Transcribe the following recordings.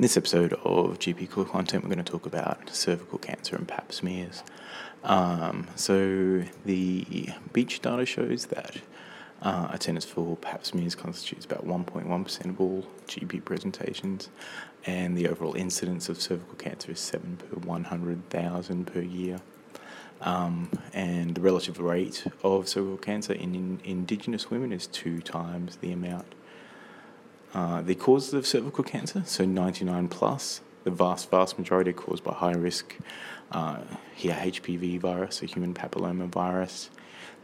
In this episode of GP Core Content, we're going to talk about cervical cancer and pap smears. Um, so, the Beach data shows that uh, attendance for pap smears constitutes about 1.1% of all GP presentations, and the overall incidence of cervical cancer is 7 per 100,000 per year. Um, and the relative rate of cervical cancer in, in Indigenous women is two times the amount uh, the causes of cervical cancer, so 99 plus, the vast, vast majority are caused by high risk uh, here HPV virus, a human papilloma virus.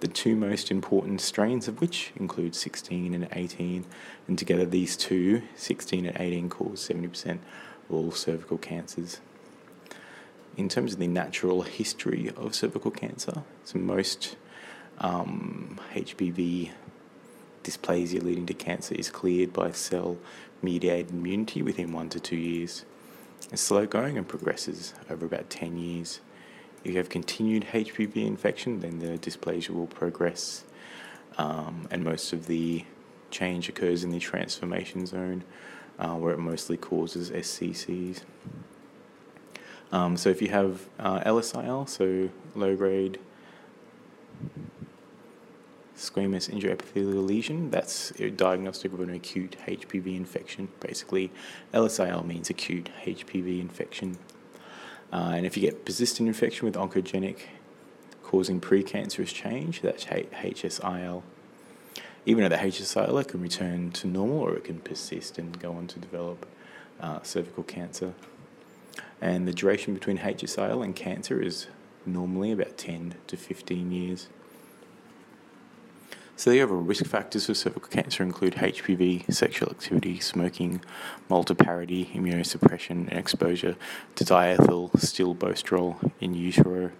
The two most important strains of which include 16 and 18, and together these two, 16 and 18, cause 70% of all cervical cancers. In terms of the natural history of cervical cancer, so most um, HPV dysplasia leading to cancer is cleared by cell mediated immunity within one to two years. It's slow going and progresses over about 10 years. If you have continued HPV infection, then the dysplasia will progress, um, and most of the change occurs in the transformation zone, uh, where it mostly causes SCCs. Um, so if you have uh, LSIL, so low grade squamous intraepithelial lesion. That's diagnostic of an acute HPV infection. Basically, LSIL means acute HPV infection. Uh, and if you get persistent infection with oncogenic causing precancerous change, that's HSIL. Even at the HSIL, it can return to normal or it can persist and go on to develop uh, cervical cancer. And the duration between HSIL and cancer is normally about 10 to 15 years. So the overall risk factors for cervical cancer include HPV, sexual activity, smoking, multiparity, immunosuppression, and exposure to diethyl stilbestrol in utero.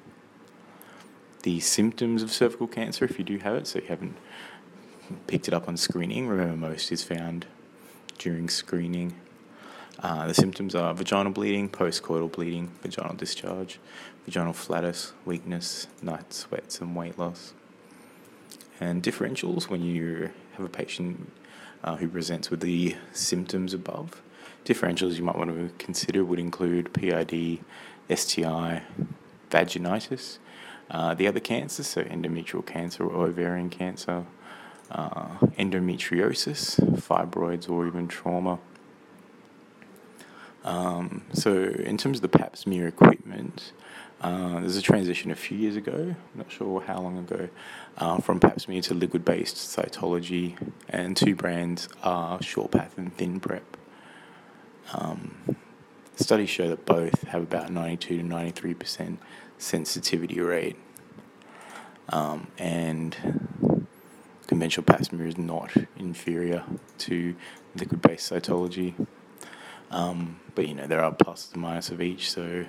The symptoms of cervical cancer, if you do have it, so you haven't picked it up on screening, remember most is found during screening. Uh, the symptoms are vaginal bleeding, postcoital bleeding, vaginal discharge, vaginal flatus, weakness, night sweats, and weight loss and differentials when you have a patient uh, who presents with the symptoms above. Differentials you might want to consider would include PID, STI, vaginitis, uh, the other cancers, so endometrial cancer or ovarian cancer, uh, endometriosis, fibroids, or even trauma. Um, so, in terms of the pap smear equipment, uh, there's a transition a few years ago, not sure how long ago, uh, from pap smear to liquid based cytology, and two brands are SurePath and ThinPrep. Um, studies show that both have about 92 to 93% sensitivity rate, um, and conventional pap smear is not inferior to liquid based cytology. Um, but you know, there are pluses and minuses of each, so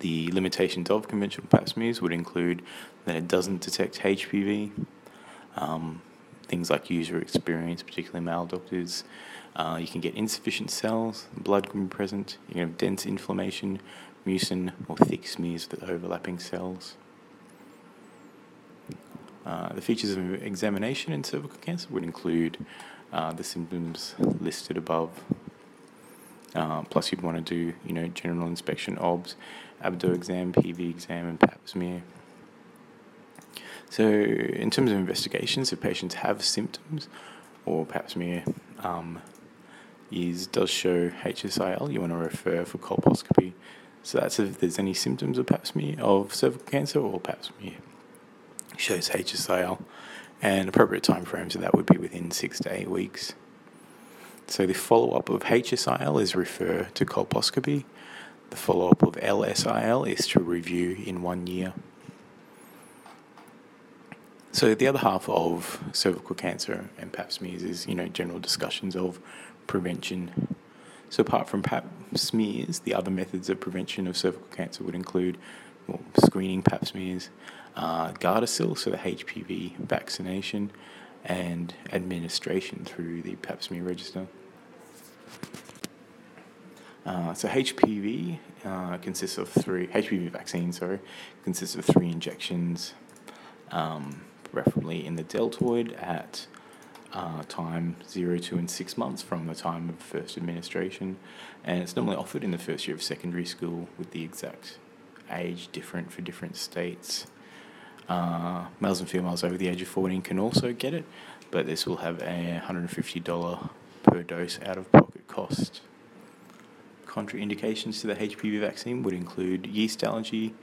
the limitations of conventional pap smears would include that it doesn't detect HPV, um, things like user experience, particularly male doctors. Uh, you can get insufficient cells, blood can be present, you can have dense inflammation, mucin, or thick smears with overlapping cells. Uh, the features of examination in cervical cancer would include uh, the symptoms listed above. Uh, plus, you'd want to do, you know, general inspection, OBS, abdo exam, PV exam, and pap smear. So, in terms of investigations, if patients have symptoms or pap smear um, is does show HSIL, you want to refer for colposcopy. So that's if there's any symptoms of pap smear of cervical cancer or pap smear shows HSIL, and appropriate time frames of that would be within six to eight weeks. So the follow up of HSIL is refer to colposcopy, the follow up of LSIL is to review in one year. So the other half of cervical cancer and pap smears is, you know, general discussions of prevention. So apart from pap smears, the other methods of prevention of cervical cancer would include well, screening pap smears, uh, Gardasil, so the HPV vaccination, and administration through the pap smear register. Uh, so HPV uh, consists of three HPV vaccine. Sorry, consists of three injections, um, preferably in the deltoid at uh, time zero, two, and 6 months from the time of first administration. And it's normally offered in the first year of secondary school with the exact age different for different states. Uh, males and females over the age of 14 can also get it, but this will have a $150 per dose out of pocket cost. Contraindications to the HPV vaccine would include yeast allergy,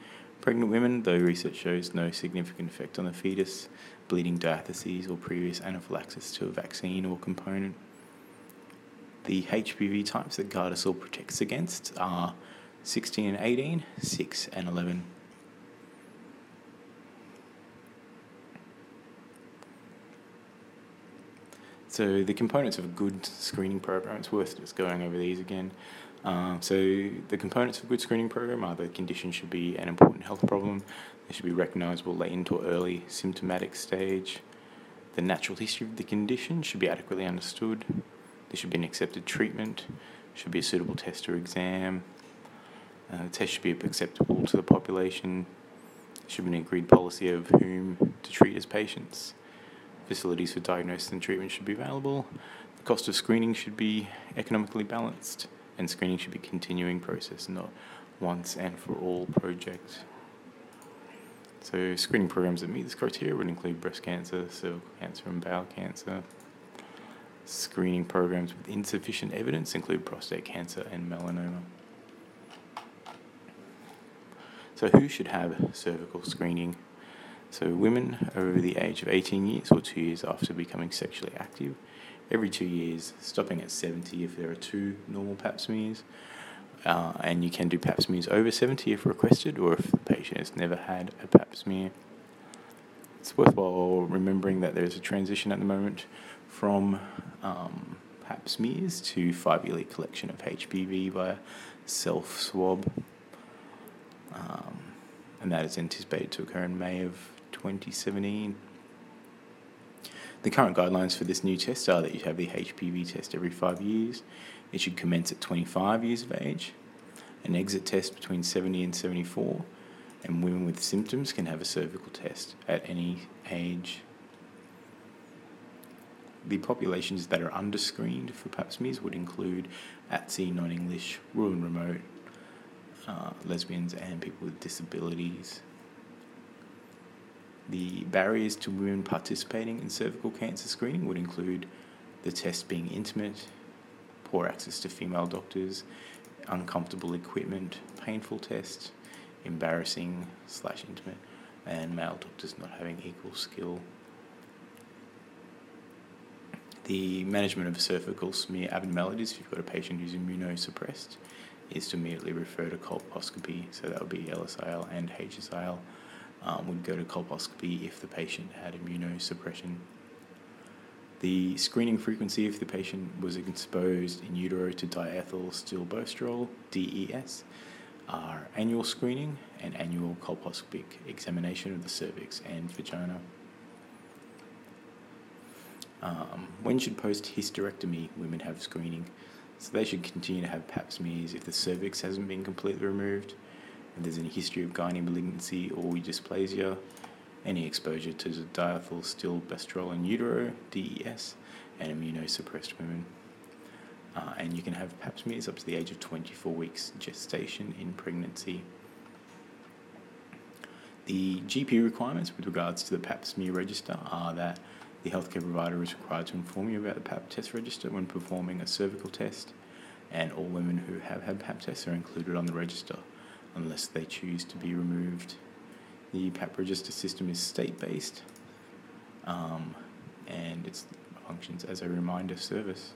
pregnant women, though research shows no significant effect on the fetus, bleeding diatheses, or previous anaphylaxis to a vaccine or component. The HPV types that Gardasil protects against are 16 and 18, 6 and 11. So the components of a good screening program, it's worth just going over these again. Um, so the components of a good screening program are the condition should be an important health problem, they should be recognisable latent or early symptomatic stage, the natural history of the condition should be adequately understood, there should be an accepted treatment, should be a suitable test or exam, uh, the test should be acceptable to the population, there should be an agreed policy of whom to treat as patients facilities for diagnosis and treatment should be available, the cost of screening should be economically balanced, and screening should be a continuing process, not once and for all project. So screening programs that meet this criteria would include breast cancer, cervical cancer, and bowel cancer. Screening programs with insufficient evidence include prostate cancer and melanoma. So, who should have cervical screening? So, women over the age of 18 years or two years after becoming sexually active, every two years, stopping at 70 if there are two normal pap smears. Uh, and you can do pap smears over 70 if requested or if the patient has never had a pap smear. It's worthwhile remembering that there's a transition at the moment from um, pap smears to five yearly collection of HPV via self swab. Um, and that is anticipated to occur in May of 2017. The current guidelines for this new test are that you have the HPV test every five years. It should commence at 25 years of age. An exit test between 70 and 74, and women with symptoms can have a cervical test at any age. The populations that are underscreened for pap smears would include ATSI, non English, rural and remote, uh, lesbians, and people with disabilities. The barriers to women participating in cervical cancer screening would include the test being intimate, poor access to female doctors, uncomfortable equipment, painful test, embarrassing slash intimate, and male doctors not having equal skill. The management of cervical smear abnormalities, if you've got a patient who's immunosuppressed, is to immediately refer to colposcopy, so that would be LSIL and HSIL um, would go to colposcopy if the patient had immunosuppression. The screening frequency if the patient was exposed in utero to diethylstilbestrol, DES, are annual screening and annual colposcopic examination of the cervix and vagina. Um, when should post hysterectomy women have screening? So they should continue to have pap smears if the cervix hasn't been completely removed if there's any history of gynae malignancy or dysplasia, any exposure to diethylstilbestrol in utero, DES, and immunosuppressed women. Uh, and you can have pap smears up to the age of 24 weeks gestation in pregnancy. The GP requirements with regards to the pap smear register are that the healthcare provider is required to inform you about the pap test register when performing a cervical test, and all women who have had pap tests are included on the register unless they choose to be removed. The PAP register system is state based um, and it functions as a reminder service.